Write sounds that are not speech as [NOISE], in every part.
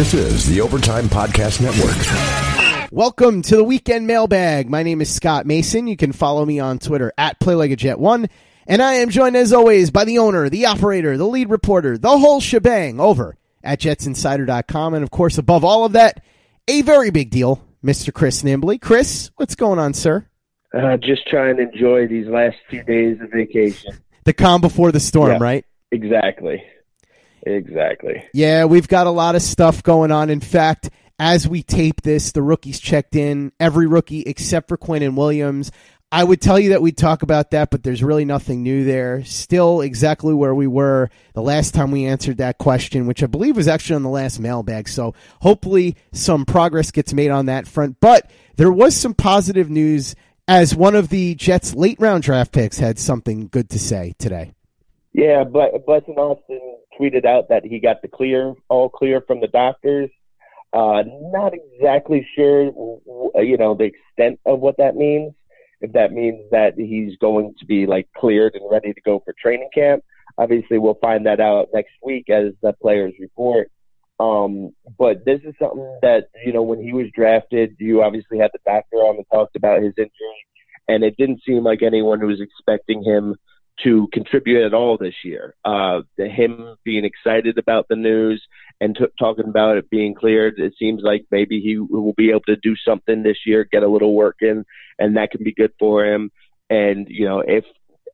This is the Overtime Podcast Network. Welcome to the weekend mailbag. My name is Scott Mason. You can follow me on Twitter at PlayLikeAJet1. And I am joined as always by the owner, the operator, the lead reporter, the whole shebang over at jetsinsider.com. And of course, above all of that, a very big deal, Mr. Chris Nimbley. Chris, what's going on, sir? Uh, just trying to enjoy these last few days of vacation. The calm before the storm, yeah, right? Exactly. Exactly. Yeah, we've got a lot of stuff going on. In fact, as we tape this, the rookies checked in. Every rookie except for Quinnen Williams. I would tell you that we'd talk about that, but there's really nothing new there. Still exactly where we were the last time we answered that question, which I believe was actually on the last mailbag. So hopefully some progress gets made on that front. But there was some positive news as one of the Jets' late round draft picks had something good to say today. Yeah, but Blessuan Austin tweeted out that he got the clear, all clear from the doctors. Uh, not exactly sure, you know, the extent of what that means. If that means that he's going to be like cleared and ready to go for training camp, obviously we'll find that out next week as the players report. Um, but this is something that you know when he was drafted, you obviously had the doctor on and talked about his injury, and it didn't seem like anyone was expecting him to contribute at all this year. Uh, him being excited about the news and t- talking about it being cleared, it seems like maybe he will be able to do something this year, get a little work in, and that can be good for him. And you know, if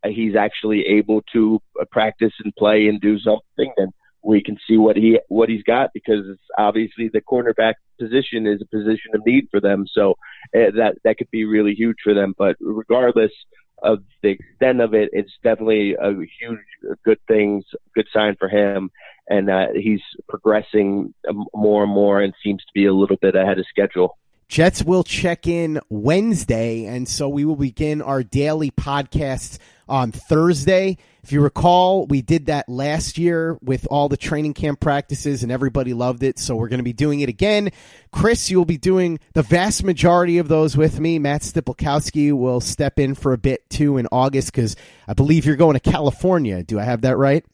he's actually able to practice and play and do something, then we can see what he what he's got because obviously the cornerback position is a position of need for them. So uh, that that could be really huge for them. But regardless, of the extent of it, it's definitely a huge good things, good sign for him, and uh, he's progressing more and more, and seems to be a little bit ahead of schedule. Jets will check in Wednesday, and so we will begin our daily podcasts on Thursday. If you recall, we did that last year with all the training camp practices and everybody loved it. So we're going to be doing it again. Chris, you'll be doing the vast majority of those with me. Matt Stipolkowski will step in for a bit too in August because I believe you're going to California. Do I have that right?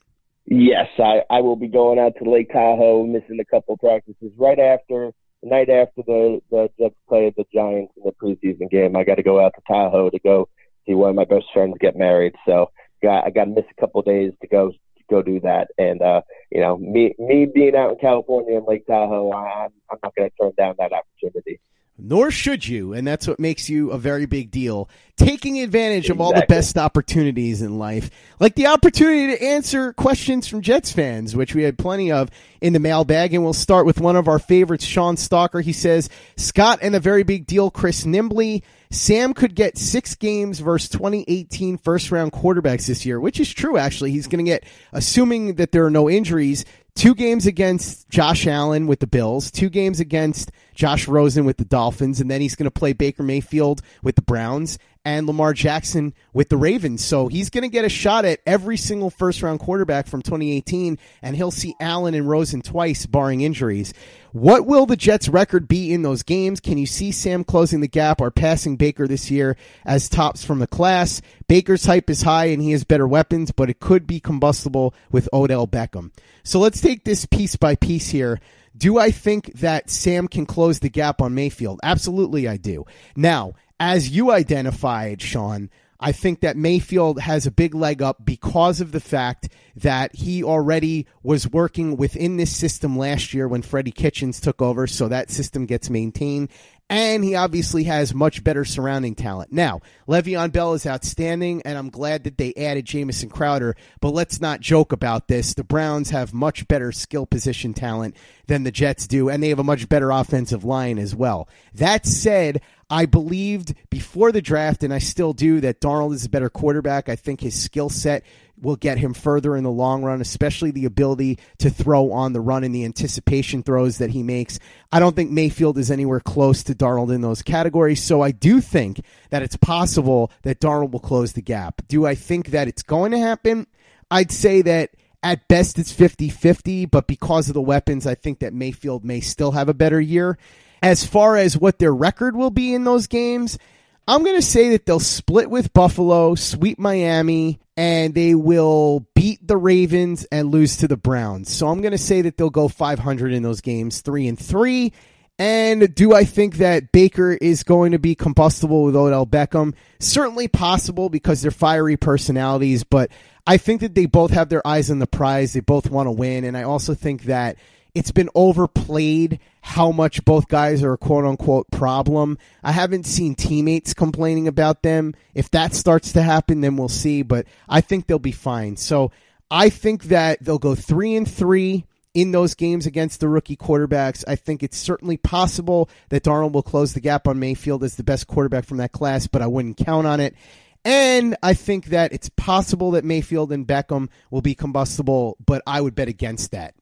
Yes, I, I will be going out to Lake Tahoe, missing a couple practices right after the night after the, the Jets play the Giants in the preseason game. I got to go out to Tahoe to go see one of my best friends get married. So got I got to miss a couple days to go to go do that. And uh, you know, me me being out in California and Lake Tahoe, I'm I'm not going to turn down that opportunity nor should you. And that's what makes you a very big deal. Taking advantage exactly. of all the best opportunities in life, like the opportunity to answer questions from Jets fans, which we had plenty of in the mailbag. And we'll start with one of our favorites, Sean Stalker. He says, Scott and a very big deal, Chris Nimbley. Sam could get six games versus 2018 first round quarterbacks this year, which is true, actually. He's going to get, assuming that there are no injuries, two games against Josh Allen with the Bills, two games against Josh Rosen with the Dolphins, and then he's going to play Baker Mayfield with the Browns and Lamar Jackson with the Ravens. So he's going to get a shot at every single first round quarterback from 2018, and he'll see Allen and Rosen twice, barring injuries. What will the Jets' record be in those games? Can you see Sam closing the gap or passing Baker this year as tops from the class? Baker's hype is high and he has better weapons, but it could be combustible with Odell Beckham. So let's take this piece by piece here. Do I think that Sam can close the gap on Mayfield? Absolutely, I do. Now, as you identified, Sean, I think that Mayfield has a big leg up because of the fact that he already was working within this system last year when Freddie Kitchens took over, so that system gets maintained and he obviously has much better surrounding talent. Now, Le'Veon Bell is outstanding, and I'm glad that they added Jamison Crowder, but let's not joke about this. The Browns have much better skill position talent than the Jets do, and they have a much better offensive line as well. That said, I believed before the draft, and I still do, that Darnold is a better quarterback. I think his skill set will get him further in the long run, especially the ability to throw on the run and the anticipation throws that he makes. I don't think Mayfield is anywhere close to Darnold in those categories. So I do think that it's possible that Darnold will close the gap. Do I think that it's going to happen? I'd say that at best it's 50 50, but because of the weapons, I think that Mayfield may still have a better year. As far as what their record will be in those games, I'm going to say that they'll split with Buffalo, sweep Miami, and they will beat the Ravens and lose to the Browns. So I'm going to say that they'll go 500 in those games, 3 and 3. And do I think that Baker is going to be combustible with Odell Beckham? Certainly possible because they're fiery personalities, but I think that they both have their eyes on the prize. They both want to win. And I also think that it's been overplayed how much both guys are a quote unquote problem. I haven't seen teammates complaining about them. If that starts to happen, then we'll see, but I think they'll be fine. So I think that they'll go three and three in those games against the rookie quarterbacks. I think it's certainly possible that Darnold will close the gap on Mayfield as the best quarterback from that class, but I wouldn't count on it. And I think that it's possible that Mayfield and Beckham will be combustible, but I would bet against that.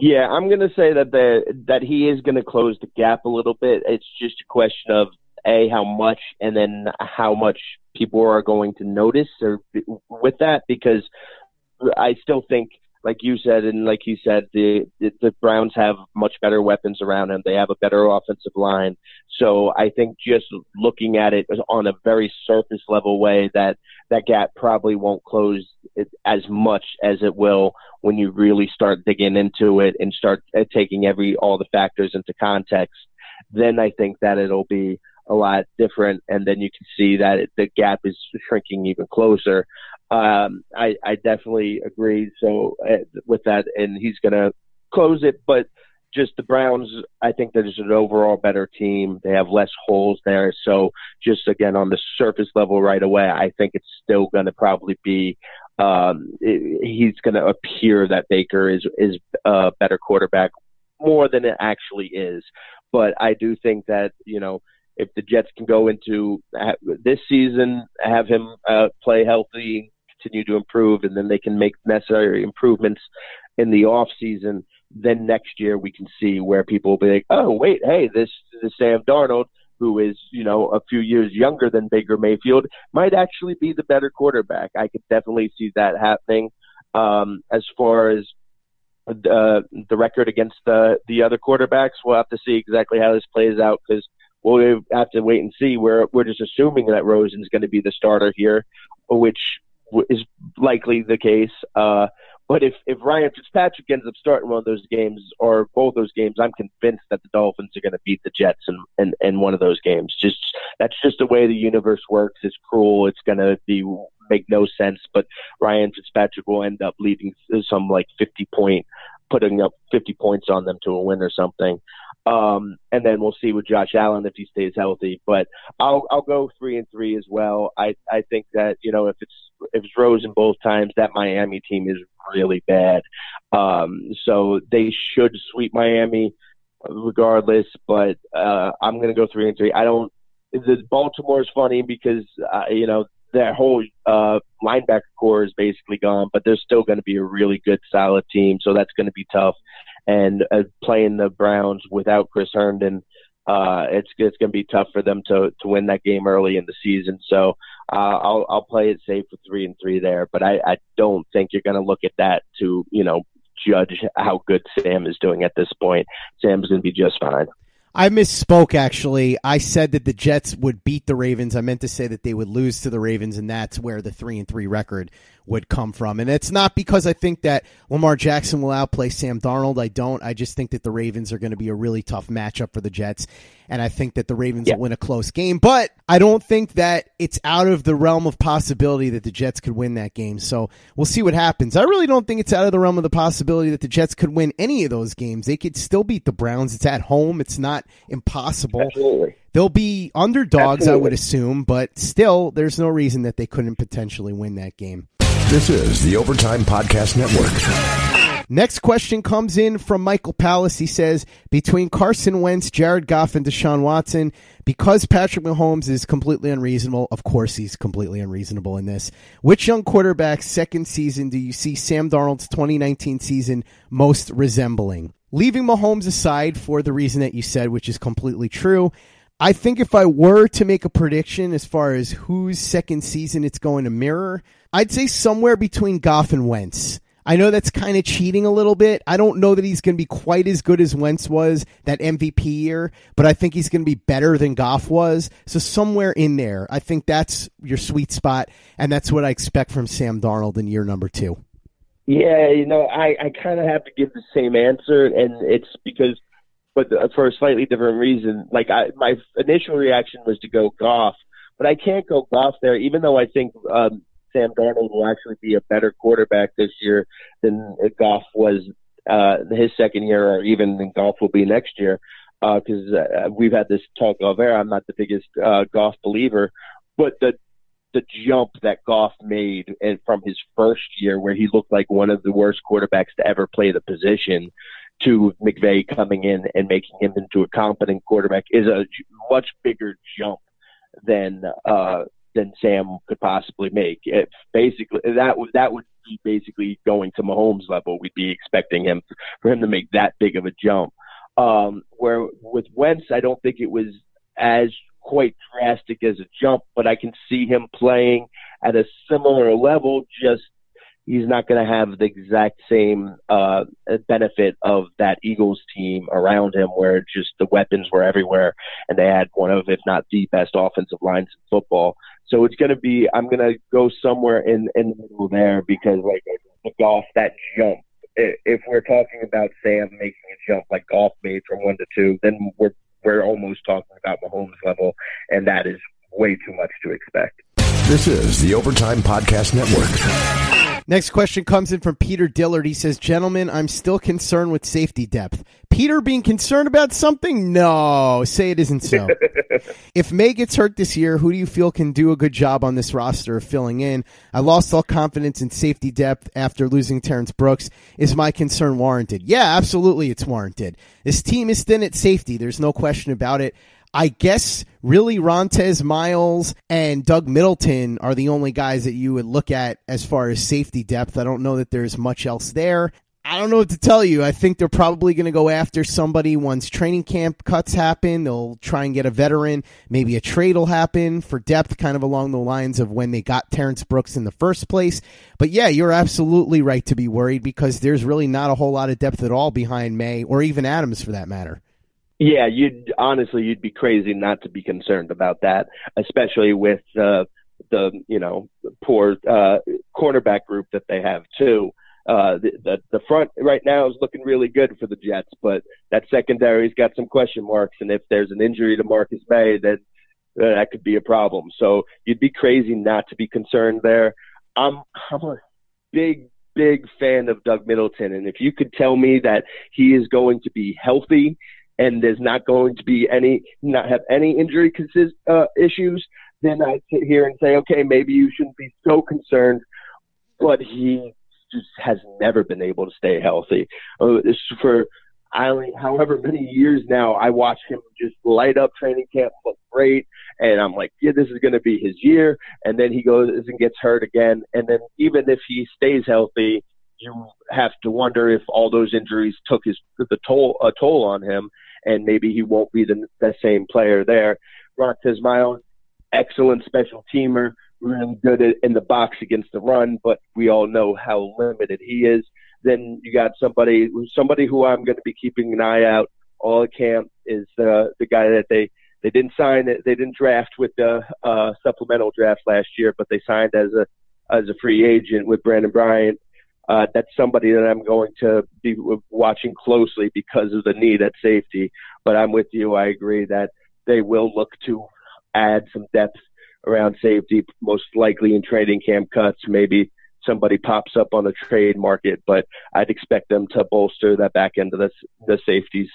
Yeah, I'm going to say that the that he is going to close the gap a little bit. It's just a question of a how much, and then how much people are going to notice or with that because I still think like you said, and like you said, the the Browns have much better weapons around them. They have a better offensive line. So I think just looking at it on a very surface level way, that that gap probably won't close as much as it will when you really start digging into it and start uh, taking every all the factors into context. Then I think that it'll be a lot different, and then you can see that it, the gap is shrinking even closer um, I, I definitely agree. So uh, with that, and he's going to close it, but just the Browns, I think there's an overall better team. They have less holes there. So just again on the surface level right away, I think it's still going to probably be. Um, it, he's going to appear that Baker is is a better quarterback more than it actually is. But I do think that you know if the Jets can go into this season, have him uh, play healthy, continue to improve, and then they can make necessary improvements in the off season. Then next year we can see where people will be like, oh wait, hey, this is Sam Darnold, who is you know a few years younger than Baker Mayfield, might actually be the better quarterback. I could definitely see that happening. Um, as far as uh, the record against the the other quarterbacks, we'll have to see exactly how this plays out because we'll have to wait and see. We're we're just assuming that Rosen's going to be the starter here, which is likely the case. Uh, but if, if Ryan Fitzpatrick ends up starting one of those games or both those games, I'm convinced that the Dolphins are going to beat the Jets in, in, in one of those games. Just that's just the way the universe works. It's cruel. It's going to be make no sense. But Ryan Fitzpatrick will end up leading some like 50 point, putting up 50 points on them to a win or something. Um, and then we'll see with Josh Allen if he stays healthy. But I'll I'll go three and three as well. I I think that you know if it's if it's Rosen both times, that Miami team is really bad. Um, so they should sweep Miami regardless. But uh, I'm going to go three and three. I don't. The Baltimore is funny because uh, you know that whole uh, linebacker corps is basically gone, but they're still going to be a really good, solid team. So that's going to be tough and uh, playing the Browns without Chris Herndon, uh, it's it's going to be tough for them to to win that game early in the season. So uh, I'll I'll play it safe with three and three there, but I, I don't think you're going to look at that to you know judge how good Sam is doing at this point. Sam's going to be just fine. I misspoke actually. I said that the Jets would beat the Ravens. I meant to say that they would lose to the Ravens, and that's where the three and three record would come from. And it's not because I think that Lamar Jackson will outplay Sam Darnold. I don't. I just think that the Ravens are going to be a really tough matchup for the Jets. And I think that the Ravens yeah. will win a close game. But I don't think that it's out of the realm of possibility that the Jets could win that game. So we'll see what happens. I really don't think it's out of the realm of the possibility that the Jets could win any of those games. They could still beat the Browns. It's at home. It's not impossible. Absolutely. They'll be underdogs, Absolutely. I would assume, but still, there's no reason that they couldn't potentially win that game. This is the Overtime Podcast Network. Next question comes in from Michael Palace. He says, between Carson Wentz, Jared Goff, and Deshaun Watson, because Patrick Mahomes is completely unreasonable, of course he's completely unreasonable in this, which young quarterback's second season do you see Sam Darnold's 2019 season most resembling? Leaving Mahomes aside for the reason that you said, which is completely true, I think if I were to make a prediction as far as whose second season it's going to mirror, I'd say somewhere between Goff and Wentz. I know that's kind of cheating a little bit. I don't know that he's going to be quite as good as Wentz was that MVP year, but I think he's going to be better than Goff was. So somewhere in there, I think that's your sweet spot, and that's what I expect from Sam Darnold in year number two. Yeah, you know, I, I kind of have to give the same answer, and it's because, but for a slightly different reason. Like I, my initial reaction was to go Goff, but I can't go Goff there, even though I think um, Sam Darnold will actually be a better quarterback this year than Goff was uh, his second year, or even than Goff will be next year. Because uh, uh, we've had this talk of air. I'm not the biggest uh, Goff believer, but the the jump that Goff made and from his first year, where he looked like one of the worst quarterbacks to ever play the position, to McVay coming in and making him into a competent quarterback, is a much bigger jump than uh, than Sam could possibly make. It basically that would that would be basically going to Mahomes level. We'd be expecting him for him to make that big of a jump. Um, where with Wentz, I don't think it was as quite drastic as a jump, but I can see him playing at a similar level, just he's not going to have the exact same uh, benefit of that Eagles team around him, where just the weapons were everywhere, and they had one of, if not the best offensive lines in football. So it's going to be, I'm going to go somewhere in in the middle there because, like, the Goff that jump. If we're talking about Sam making a jump like Goff made from one to two, then we're we're almost talking about Mahomes level, and that is way too much to expect. This is the Overtime Podcast Network. Next question comes in from Peter Dillard. He says, Gentlemen, I'm still concerned with safety depth. Peter being concerned about something? No, say it isn't so. [LAUGHS] if Maye gets hurt this year, who do you feel can do a good job on this roster of filling in? I lost all confidence in safety depth after losing Terrence Brooks. Is my concern warranted? Yeah, absolutely, it's warranted. This team is thin at safety. There's no question about it. I guess really Rontez Miles and Doug Middleton are the only guys that you would look at as far as safety depth. I don't know that there's much else there. I don't know what to tell you. I think they're probably going to go after somebody once training camp cuts happen. They'll try and get a veteran. Maybe a trade will happen for depth, kind of along the lines of when they got Terrence Brooks in the first place. But yeah, you're absolutely right to be worried because there's really not a whole lot of depth at all behind Maye or even Adams for that matter. Yeah, you'd honestly you'd be crazy not to be concerned about that, especially with uh, the you know poor uh, cornerback group that they have too. Uh, the, the the front right now is looking really good for the Jets, but that secondary's got some question marks, and if there's an injury to Marcus Maye, then uh, that could be a problem. So you'd be crazy not to be concerned there. I'm I'm a big big fan of Doug Middleton, and if you could tell me that he is going to be healthy and there's not going to be any, not have any injury consist, uh, issues, then I sit here and say, okay, maybe you shouldn't be so concerned. But he just has never been able to stay healthy. Uh, for I only, however many years now, I watch him just light up training camp, look great, and I'm like, yeah, this is going to be his year. And then he goes and gets hurt again, and then even if he stays healthy, you have to wonder if all those injuries took his the toll a toll on him and maybe he won't be the, the same player there. Rontez Miles, excellent special teamer, really good in the box against the run, but we all know how limited he is. Then you got somebody, somebody who I'm going to be keeping an eye out all camp is the the guy that they they didn't sign they didn't draft with the uh, supplemental draft last year, but they signed as a as a free agent with Brandon Bryant uh, that's somebody that I'm going to be watching closely because of the need at safety. But I'm with you. I agree that they will look to add some depth around safety, most likely in trading camp cuts. Maybe somebody pops up on the trade market, but I'd expect them to bolster that back end of the, the safeties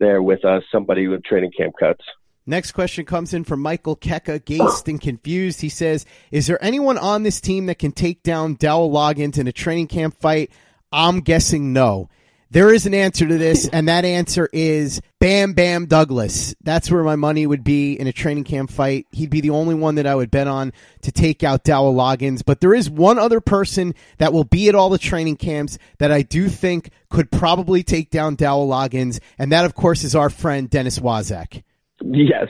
there with uh, somebody with training camp cuts. Next question comes in from Michael Keka, gazed and confused. He says, Is there anyone on this team that can take down Dowell Loggins in a training camp fight? I'm guessing no. There is an answer to this, and that answer is Bam Bam Douglas. That's where my money would be in a training camp fight. He'd be the only one that I would bet on to take out Dowell Loggins. But there is one other person that will be at all the training camps that I do think could probably take down Dowell Loggins, and that, of course, is our friend Dennis Waszak. Yes.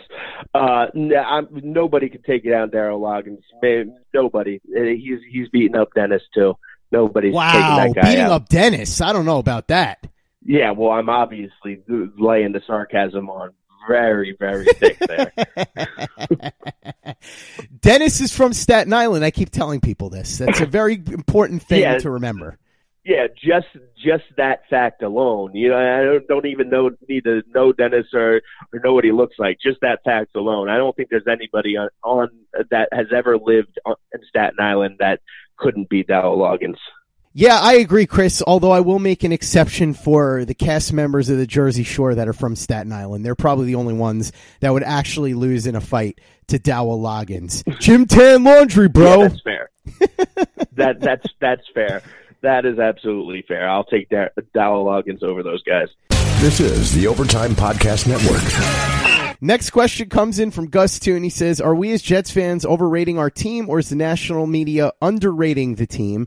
Uh, I'm, nobody can take it down Daryl Loggins. Man, nobody. He's he's beating up Dennis too. Nobody's wow, taking that guy beating out. up Dennis. I don't know about that. Yeah, well, I'm obviously laying the sarcasm on very, very thick there. [LAUGHS] Dennis is from Staten Island. I keep telling people this. That's a very important thing Yeah. to remember. Yeah, just just that fact alone. You know, I don't, don't even know need to know Dennis or or know what he looks like. Just that fact alone. I don't think there's anybody on, on that has ever lived on, in Staten Island that couldn't beat Dow Loggins. Yeah, I agree, Chris. Although I will make an exception for the cast members of the Jersey Shore that are from Staten Island. They're probably the only ones that would actually lose in a fight to Dowa Loggins. Gym Tan Laundry, bro. Yeah, that's fair. [LAUGHS] that that's that's fair. That is absolutely fair. I'll take da- Dow Loggins over those guys. This is the Overtime Podcast Network. Next question comes in from Gus Toon. He says, "Are we as Jets fans overrating our team, or is the national media underrating the team?"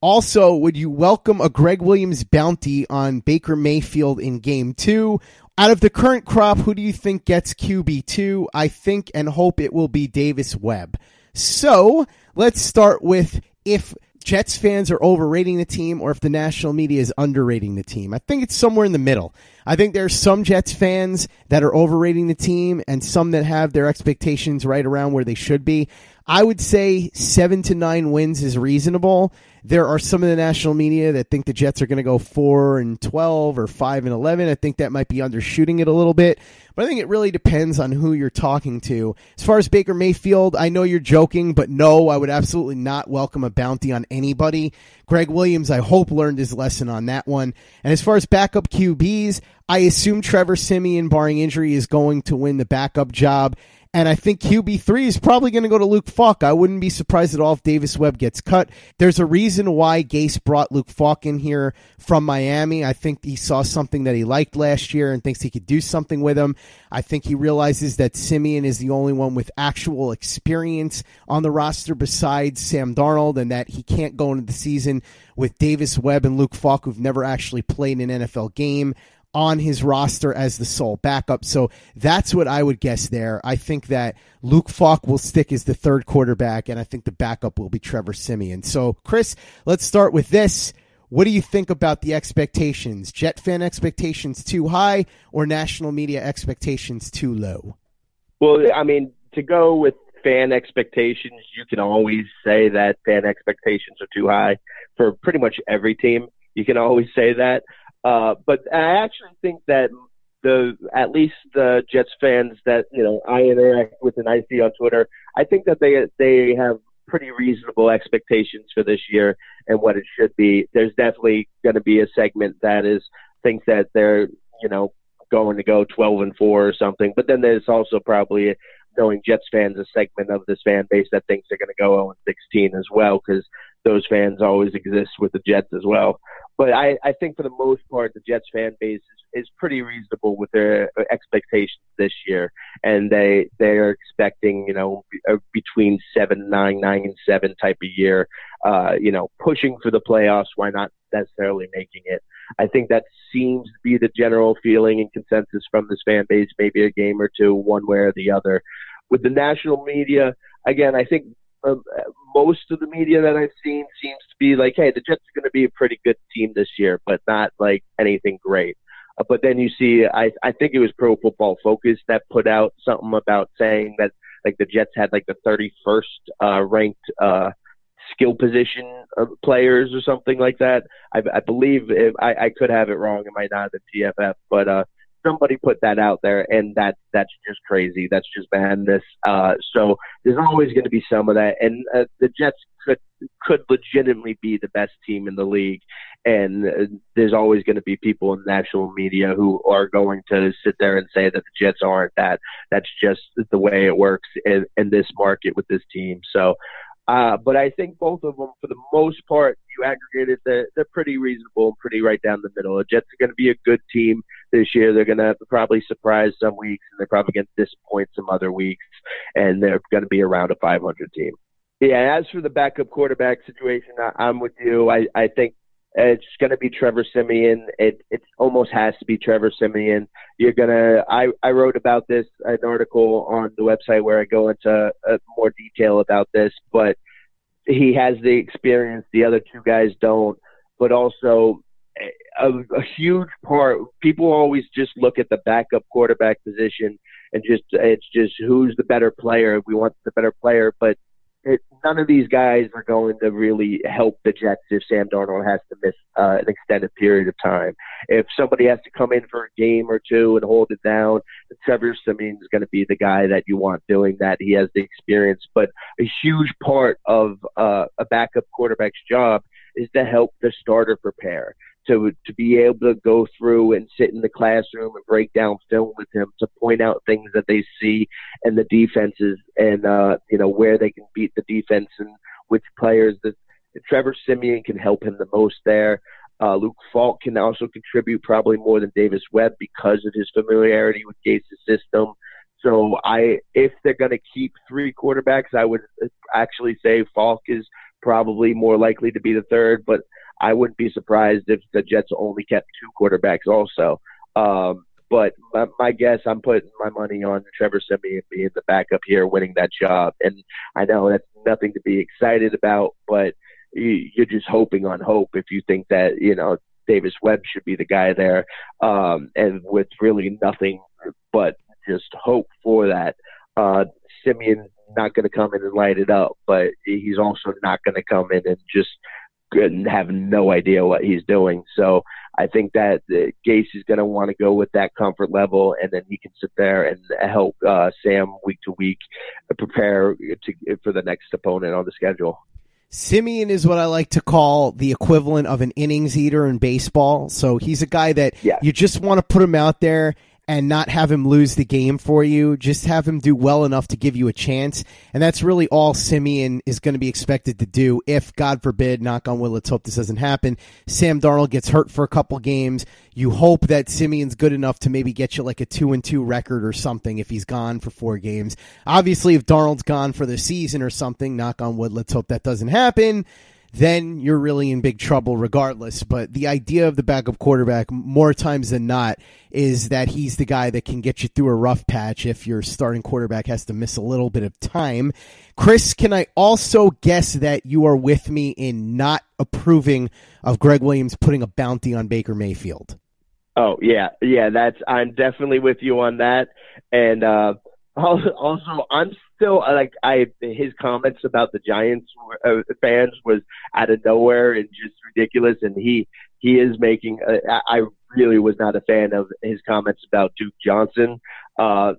Also, would you welcome a Gregg Williams bounty on Baker Mayfield in Game Two? Out of the current crop, who do you think gets QB two? I think and hope it will be Davis Webb. So let's start with if Jets fans are overrating the team or if the national media is underrating the team. I think it's somewhere in the middle. I think there are some Jets fans that are overrating the team and some that have their expectations right around where they should be. I would say seven to nine wins is reasonable. There are some of the national media that think the Jets are going to go four and 12 or five and 11. I think that might be undershooting it a little bit, but I think it really depends on who you're talking to. As far as Baker Mayfield, I know you're joking, but no, I would absolutely not welcome a bounty on anybody. Gregg Williams, I hope learned his lesson on that one. And as far as backup QBs, I assume Trevor Siemian, barring injury, is going to win the backup job. And I think QB3 is probably going to go to Luke Falk. I wouldn't be surprised at all if Davis Webb gets cut. There's a reason why Gase brought Luke Falk in here from Miami. I think he saw something that he liked last year and thinks he could do something with him. I think he realizes that Siemian is the only one with actual experience on the roster besides Sam Darnold and that he can't go into the season with Davis Webb and Luke Falk who've never actually played an NFL game on his roster as the sole backup. So that's what I would guess there. I think that Luke Falk will stick as the third quarterback, and I think the backup will be Trevor Siemian. So, Chris, let's start with this. What do you think about the expectations? Jet fan expectations too high or national media expectations too low? Well, I mean, to go with fan expectations, you can always say that fan expectations are too high for pretty much every team. You can always say that. Uh, but I actually think that the at least the Jets fans that you know I interact with and I see on Twitter, I think that they they have pretty reasonable expectations for this year and what it should be. There's definitely going to be a segment that is thinks that they're you know going to go 12 and four or something, but then there's also probably knowing Jets fans a segment of this fan base that thinks they're going to go 0 and 16 as well because those fans always exist with the Jets as well. But I, I think for the most part, the Jets fan base is, is pretty reasonable with their expectations this year, and they they are expecting you know between seven, nine, nine, and seven type of year. Uh, you know, pushing for the playoffs. Why not necessarily making it? I think that seems to be the general feeling and consensus from this fan base. Maybe a game or two, one way or the other. With the national media, again, I think um, most of the media that I've seen seems to be like, hey, the Jets are going to be a pretty good team this year, but not like anything great. Uh, but then you see, I, I think it was Pro Football Focus that put out something about saying that like the Jets had like the 31st uh, ranked uh, skill position players or something like that. I, I believe if, I, I could have it wrong. It might not have been PFF, but uh, somebody put that out there, and that's that's just crazy. That's just madness. Uh, so there's always going to be some of that, and uh, the Jets could could legitimately be the best team in the league, and uh, there's always going to be people in national media who are going to sit there and say that the Jets aren't that. That's just the way it works in, in this market with this team. So. Uh, but I think both of them, for the most part, you aggregated, they're, they're pretty reasonable and pretty right down the middle. The Jets are going to be a good team this year. They're going to probably surprise some weeks, and they're probably going to disappoint some other weeks, and they're going to be around a 500 team. Yeah, as for the backup quarterback situation, I, I'm with you. I, I think it's going to be Trevor Siemian. It it almost has to be Trevor Siemian. You're gonna. I I wrote about this an article on the website where I go into uh, more detail about this, but he has the experience the other two guys don't, but also a, a huge part. People always just look at the backup quarterback position and just it's just who's the better player. We want the better player, but it, none of these guys are going to really help the Jets if Sam Darnold has to miss uh, an extended period of time. If somebody has to come in for a game or two and hold it down, Trevor Siemian is going to be the guy that you want doing that. He has the experience, but a huge part of uh, a backup quarterback's job is to help the starter prepare to to be able to go through and sit in the classroom and break down film with him to point out things that they see and the defenses and uh, you know where they can beat the defense and which players that Trevor Siemian can help him the most there. Uh, Luke Falk can also contribute probably more than Davis Webb because of his familiarity with Gase's system. So I, if they're going to keep three quarterbacks, I would actually say Falk is probably more likely to be the third. But I wouldn't be surprised if the Jets only kept two quarterbacks also. Um, but my, my guess, I'm putting my money on Trevor Siemian being the backup here, winning that job. And I know that's nothing to be excited about, but you, you're just hoping on hope if you think that you know Davis Webb should be the guy there, um, and with really nothing but just hope for that. Uh, Siemian not going to come in and light it up, but he's also not going to come in and just have no idea what he's doing. So I think that uh, Gase is going to want to go with that comfort level, and then he can sit there and help uh, Sam week to week prepare to, for the next opponent on the schedule. Siemian is what I like to call the equivalent of an innings eater in baseball. So he's a guy that yeah. you just want to put him out there and not have him lose the game for you. Just have him do well enough to give you a chance. And that's really all Siemian is going to be expected to do if, God forbid, knock on wood, let's hope this doesn't happen. Sam Darnold gets hurt for a couple games. You hope that Siemian's good enough to maybe get you like a two and two record or something if he's gone for four games. Obviously, if Darnold's gone for the season or something, knock on wood, let's hope that doesn't happen then you're really in big trouble regardless. But the idea of the backup quarterback, more times than not, is that he's the guy that can get you through a rough patch if your starting quarterback has to miss a little bit of time. Chris, can I also guess that you are with me in not approving of Gregg Williams putting a bounty on Baker Mayfield? Oh yeah, yeah. That's I'm definitely with you on that, and uh, [LAUGHS] also I'm still like I his comments about the Giants uh, fans was out of nowhere and just ridiculous. And he he is making. Uh, I really was not a fan of his comments about Duke Johnson. Uh,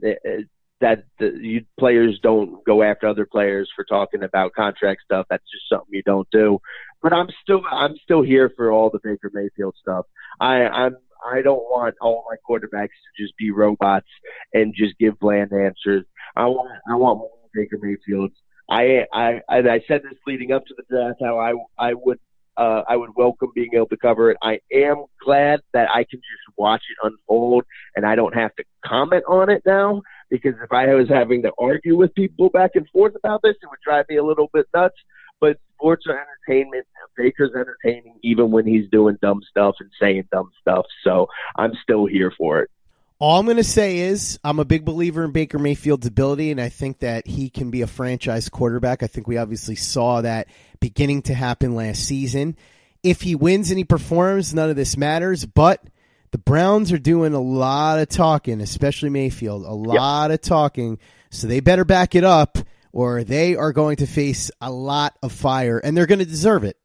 that the, you, players don't go after other players for talking about contract stuff. That's just something you don't do. But I'm still I'm still here for all the Baker Mayfield stuff. I I'm I don't want all my quarterbacks to just be robots and just give bland answers. I want I want more Baker Mayfield. I I I said this leading up to the draft how I I would uh, I would welcome being able to cover it. I am glad that I can just watch it unfold and I don't have to comment on it now because if I was having to argue with people back and forth about this, it would drive me a little bit nuts. Sports are entertainment. Baker's entertaining even when he's doing dumb stuff and saying dumb stuff. So I'm still here for it. All I'm going to say is I'm a big believer in Baker Mayfield's ability, and I think that he can be a franchise quarterback. I think we obviously saw that beginning to happen last season. If he wins and he performs, none of this matters, but the Browns are doing a lot of talking, especially Mayfield, a lot yep. of talking, so they better back it up or they are going to face a lot of fire, and they're going to deserve it.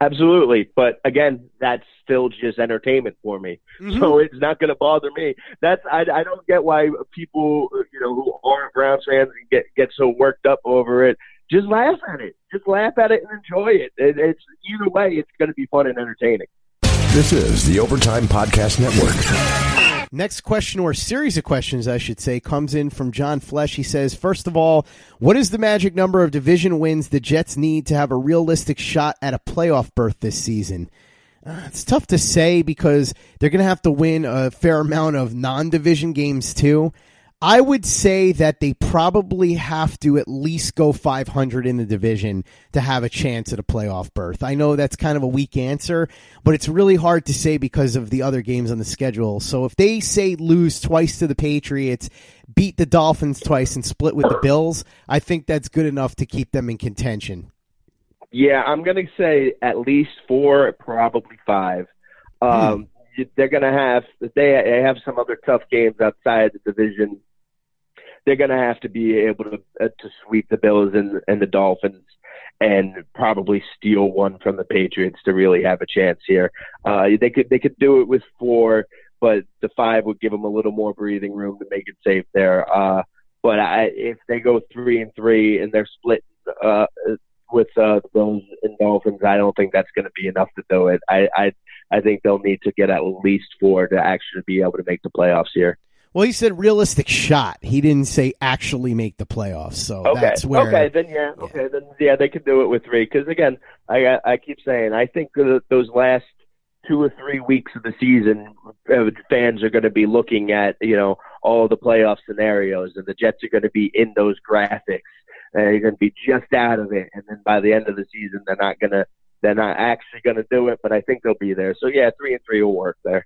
Absolutely, but again, that's still just entertainment for me, mm-hmm. so it's not going to bother me. That's I, I don't get why people you know who aren't Browns fans get get so worked up over it. Just laugh at it. Just laugh at it and enjoy it. it it's either way, it's going to be fun and entertaining. This is the Overtime Podcast Network. Next question, or series of questions, I should say, comes in from John Flesh. He says, First of all, what is the magic number of division wins the Jets need to have a realistic shot at a playoff berth this season? Uh, it's tough to say because they're going to have to win a fair amount of non division games, too. I would say that they probably have to at least go 500 in the division to have a chance at a playoff berth. I know that's kind of a weak answer, but it's really hard to say because of the other games on the schedule. So if they say lose twice to the Patriots, beat the Dolphins twice, and split with the Bills, I think that's good enough to keep them in contention. Yeah, I'm going to say at least four, probably five. Um, hmm. They're going to have they they have some other tough games outside the division. They're going to have to be able to uh, to sweep the Bills and, and the Dolphins and probably steal one from the Patriots to really have a chance here. Uh, they could they could do it with four, but the five would give them a little more breathing room to make it safe there. Uh, but I, if they go three and three and they're split uh, with uh, the Bills and Dolphins, I don't think that's going to be enough to do it. I, I I think they'll need to get at least four to actually be able to make the playoffs here. Well, he said realistic shot. He didn't say actually make the playoffs. So okay. that's where. Okay, then yeah. yeah. Okay, then yeah, they can do it with three. Because again, I I keep saying I think those last two or three weeks of the season, uh, fans are going to be looking at you know all the playoff scenarios, and the Jets are going to be in those graphics. They're going to be just out of it, and then by the end of the season, they're not going to they're not actually going to do it, but I think they'll be there. So yeah, three and three will work there.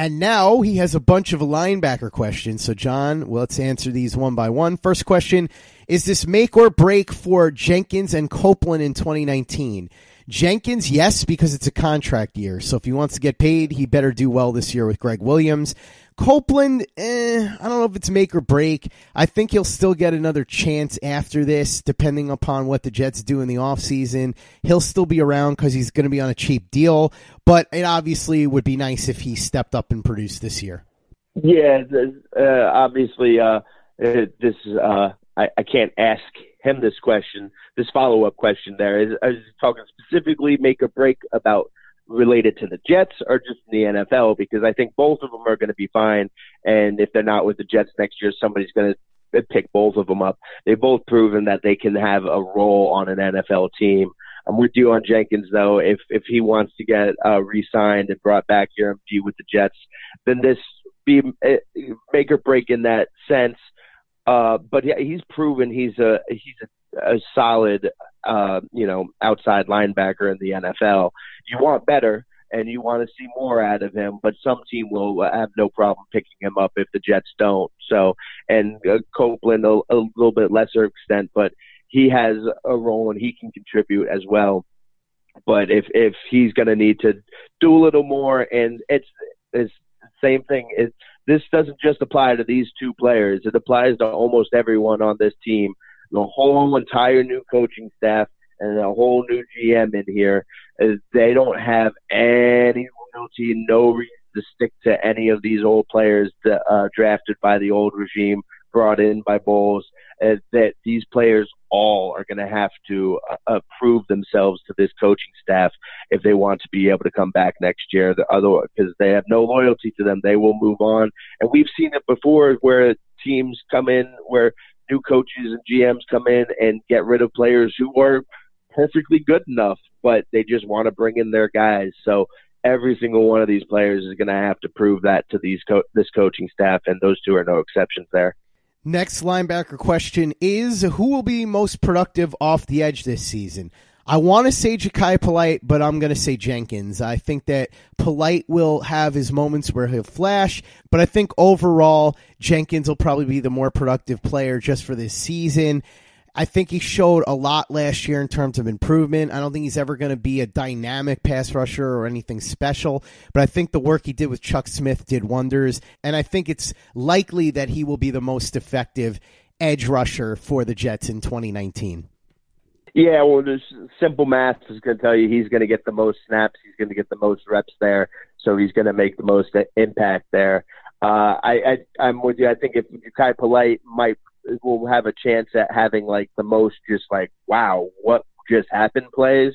And now he has a bunch of linebacker questions. So, John, let's answer these one by one. First question Is this make or break for Jenkins and Copeland in 2019? Jenkins, yes, because it's a contract year. So if he wants to get paid, he better do well this year with Gregg Williams. Copeland, eh, I don't know if it's make or break. I think he'll still get another chance after this, depending upon what the Jets do in the offseason. He'll still be around because he's going to be on a cheap deal, but it obviously would be nice if he stepped up and produced this year. Yeah, uh, obviously, uh, this uh, I, I can't ask him this question, this follow up question. There is, talking specifically make or break about related to the Jets or just in the NFL because I think both of them are going to be fine. And if they're not with the Jets next year, somebody's going to pick both of them up. They've both proven that they can have a role on an NFL team. I'm with you on Jenkins though. If if he wants to get uh, re-signed and brought back here and be with the Jets, then this be uh, make or break in that sense. Uh, but yeah, he's proven he's a he's a, a solid uh, you know outside linebacker in the NFL. You want better, and you want to see more out of him. But some team will have no problem picking him up if the Jets don't. So, and uh, Copeland a, a little bit lesser extent, but he has a role and he can contribute as well. But if if he's going to need to do a little more, and it's it's same thing. It's this doesn't just apply to these two players. It applies to almost everyone on this team. The whole entire new coaching staff and a whole new GM in here. Is they don't have any loyalty, no reason to stick to any of these old players that, uh, drafted by the old regime, brought in by Bowles. Uh, that these players all are going to have to uh, prove themselves to this coaching staff if they want to be able to come back next year. The other because they have no loyalty to them, they will move on. And we've seen it before where teams come in where new coaches and GMs come in and get rid of players who are perfectly good enough, but they just want to bring in their guys. So every single one of these players is going to have to prove that to these co- this coaching staff, and those two are no exceptions there. Next linebacker question is who will be most productive off the edge this season? I want to say Jachai Polite, but I'm going to say Jenkins. I think that Polite will have his moments where he'll flash, but I think overall Jenkins will probably be the more productive player just for this season. I think he showed a lot last year in terms of improvement. I don't think he's ever going to be a dynamic pass rusher or anything special, but I think the work he did with Chuck Smith did wonders. And I think it's likely that he will be the most effective edge rusher for the Jets in 2019. Yeah, well, there's simple math is going to tell you he's going to get the most snaps, he's going to get the most reps there, so he's going to make the most impact there. Uh, I, I I'm with you. I think if Kai Polite might will have a chance at having like the most just like wow what just happened plays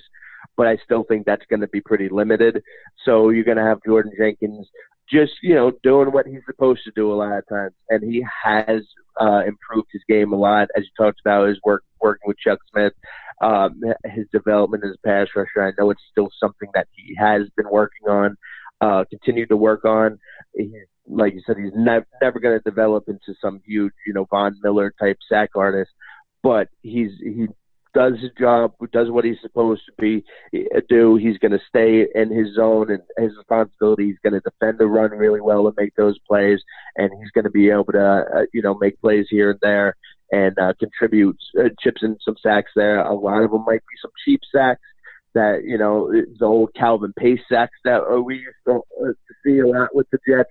but I still think that's going to be pretty limited. So you're going to have Jordan Jenkins just you know doing what he's supposed to do a lot of times, and he has uh, improved his game a lot. As you talked about, his work working with Chuck Smith, um, his development as a pass rusher. I know it's still something that he has been working on, uh, continue to work on. He's like you said, he's never never going to develop into some huge, you know, Von Miller type sack artist, but he's he does his job, does what he's supposed to be uh, do. He's going to stay in his zone and his responsibility. He's going to defend the run really well and make those plays, and he's going to be able to, uh, you know, make plays here and there. And uh, contributes uh, chips and some sacks there. A lot of them might be some cheap sacks that you know the old Calvin Pace sacks that uh, we used to, uh, to see a lot with the Jets.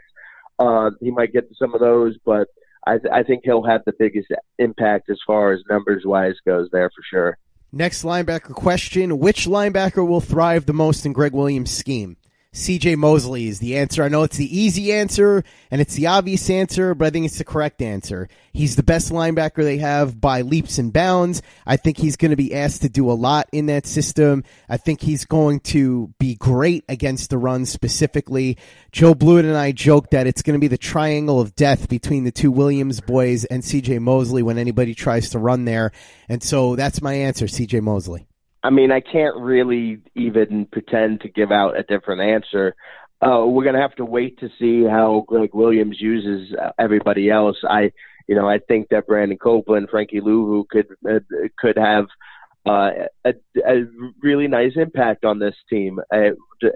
Uh, he might get some of those, but I, th- I think he'll have the biggest impact as far as numbers wise goes there for sure. Next linebacker question: Which linebacker will thrive the most in Gregg Williams' scheme? CJ Mosley is the answer. I know it's the easy answer and it's the obvious answer, but I think it's the correct answer. He's the best linebacker they have by leaps and bounds. I think he's going to be asked to do a lot in that system. I think he's going to be great against the run specifically. Joe Blewett and I joked that it's going to be the triangle of death between the two Williams boys and CJ Mosley when anybody tries to run there. And so that's my answer, CJ Mosley. I mean, I can't really even pretend to give out a different answer. Uh, we're going to have to wait to see how Gregg Williams uses uh, everybody else. I, you know, I think that Brandon Copeland, Frankie Luvu could uh, could have uh, a, a really nice impact on this team uh,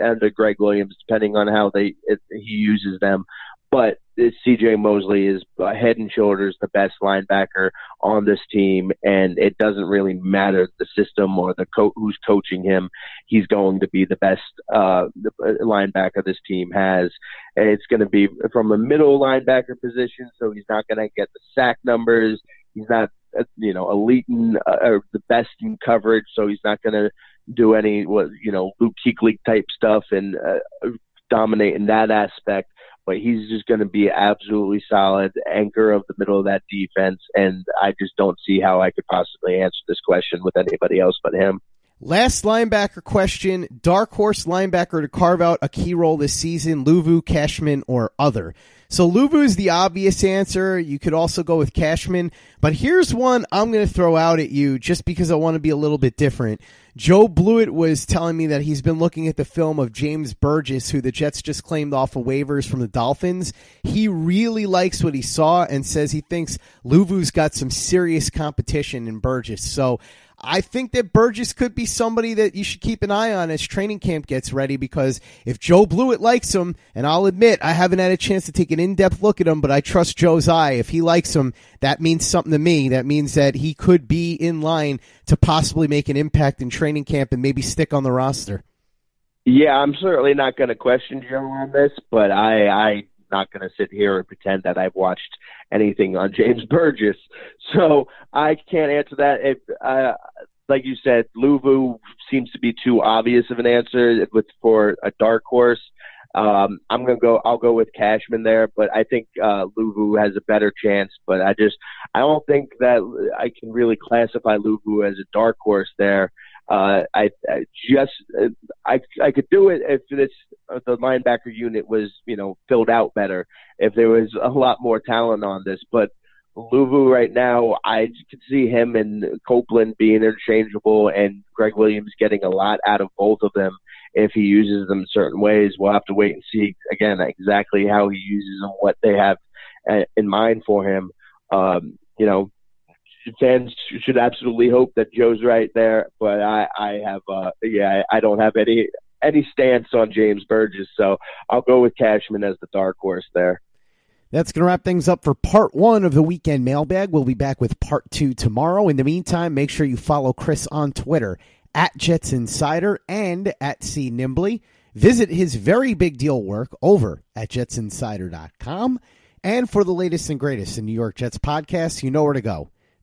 under Gregg Williams, depending on how they it, he uses them. But CJ Mosley is head and shoulders the best linebacker on this team, and it doesn't really matter the system or the co- who's coaching him. He's going to be the best uh, linebacker this team has. And it's going to be from a middle linebacker position, so he's not going to get the sack numbers. He's not, uh, you know, elite in, uh, or the best in coverage, so he's not going to do any what you know Luke Kuechly type stuff and uh, dominate in that aspect but he's just going to be absolutely solid anchor of the middle of that defense. And I just don't see how I could possibly answer this question with anybody else but him. Last linebacker question. Dark horse linebacker to carve out a key role this season, Luvu, Cashman, or other. So Luvu is the obvious answer. You could also go with Cashman, but here's one I'm going to throw out at you just because I want to be a little bit different. Joe Blewett was telling me that he's been looking at the film of James Burgess, who the Jets just claimed off of waivers from the Dolphins. He really likes what he saw and says he thinks Luvu's got some serious competition in Burgess. So I think that Burgess could be somebody that you should keep an eye on as training camp gets ready because if Joe Blewett likes him, and I'll admit I haven't had a chance to take an in-depth look at him, but I trust Joe's eye. If he likes him, that means something to me. That means that he could be in line to possibly make an impact in training camp and maybe stick on the roster. Yeah, I'm certainly not going to question Joe on this, but I, I not going to sit here and pretend that I've watched anything on James [LAUGHS] Burgess. So I can't answer that. If, uh, like you said, Luvu seems to be too obvious of an answer with for a dark horse. Um, I'm gonna go. I'll go with Cashman there, but I think uh, Luvu has a better chance. But I just I don't think that I can really classify Luvu as a dark horse there. Uh, I, I just I I could do it if this the linebacker unit was you know filled out better if there was a lot more talent on this. But Luvu right now, I could see him and Copeland being interchangeable, and Gregg Williams getting a lot out of both of them if he uses them certain ways. We'll have to wait and see again exactly how he uses them, what they have uh, in mind for him. Um, you know, fans should absolutely hope that Joe's right there, but I, I have, uh, yeah, I don't have any any stance on James Burgess, so I'll go with Cashman as the dark horse there. That's going to wrap things up for part one of the weekend mailbag. We'll be back with part two tomorrow. In the meantime, make sure you follow Chris on Twitter at Jets Insider and at C Nimbley. Visit his very big deal work over at jetsinsider.com. And for the latest and greatest in New York Jets podcasts, you know where to go.